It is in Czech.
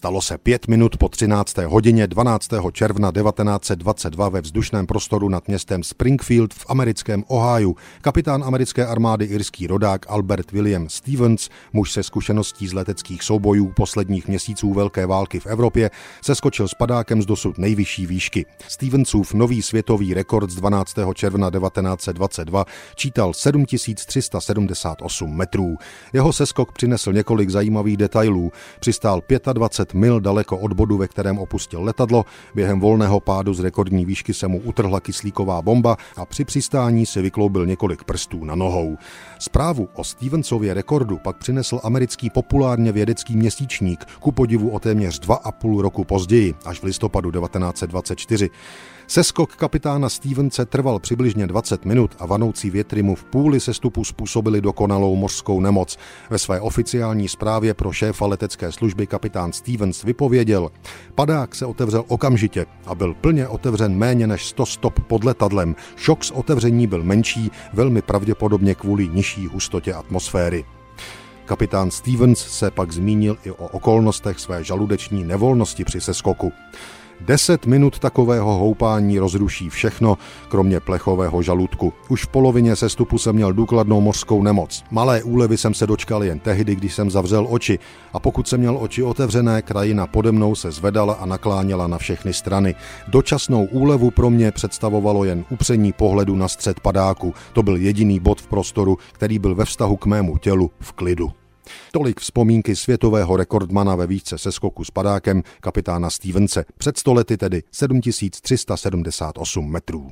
Stalo se pět minut po 13. hodině 12. června 1922 ve vzdušném prostoru nad městem Springfield v americkém Ohio. Kapitán americké armády irský rodák Albert William Stevens, muž se zkušeností z leteckých soubojů posledních měsíců Velké války v Evropě, se skočil s padákem z dosud nejvyšší výšky. Stevensův nový světový rekord z 12. června 1922 čítal 7378 metrů. Jeho seskok přinesl několik zajímavých detailů. Přistál 25 mil daleko od bodu, ve kterém opustil letadlo. Během volného pádu z rekordní výšky se mu utrhla kyslíková bomba a při přistání si vykloubil několik prstů na nohou. Zprávu o Stevensově rekordu pak přinesl americký populárně vědecký měsíčník, ku podivu o téměř dva a půl roku později, až v listopadu 1924. Seskok kapitána Stevense trval přibližně 20 minut a vanoucí větry mu v půli sestupu způsobili dokonalou mořskou nemoc. Ve své oficiální zprávě pro šéfa letecké služby kapitán Stevens vypověděl, padák se otevřel okamžitě a byl plně otevřen méně než 100 stop pod letadlem. Šok z otevření byl menší, velmi pravděpodobně kvůli nižší hustotě atmosféry. Kapitán Stevens se pak zmínil i o okolnostech své žaludeční nevolnosti při seskoku. Deset minut takového houpání rozruší všechno, kromě plechového žaludku. Už v polovině sestupu jsem měl důkladnou mořskou nemoc. Malé úlevy jsem se dočkal jen tehdy, když jsem zavřel oči. A pokud jsem měl oči otevřené, krajina pode mnou se zvedala a nakláněla na všechny strany. Dočasnou úlevu pro mě představovalo jen upření pohledu na střed padáku. To byl jediný bod v prostoru, který byl ve vztahu k mému tělu v klidu. Tolik vzpomínky světového rekordmana ve výšce se skoku s padákem kapitána Stevense. Před stolety tedy 7378 metrů.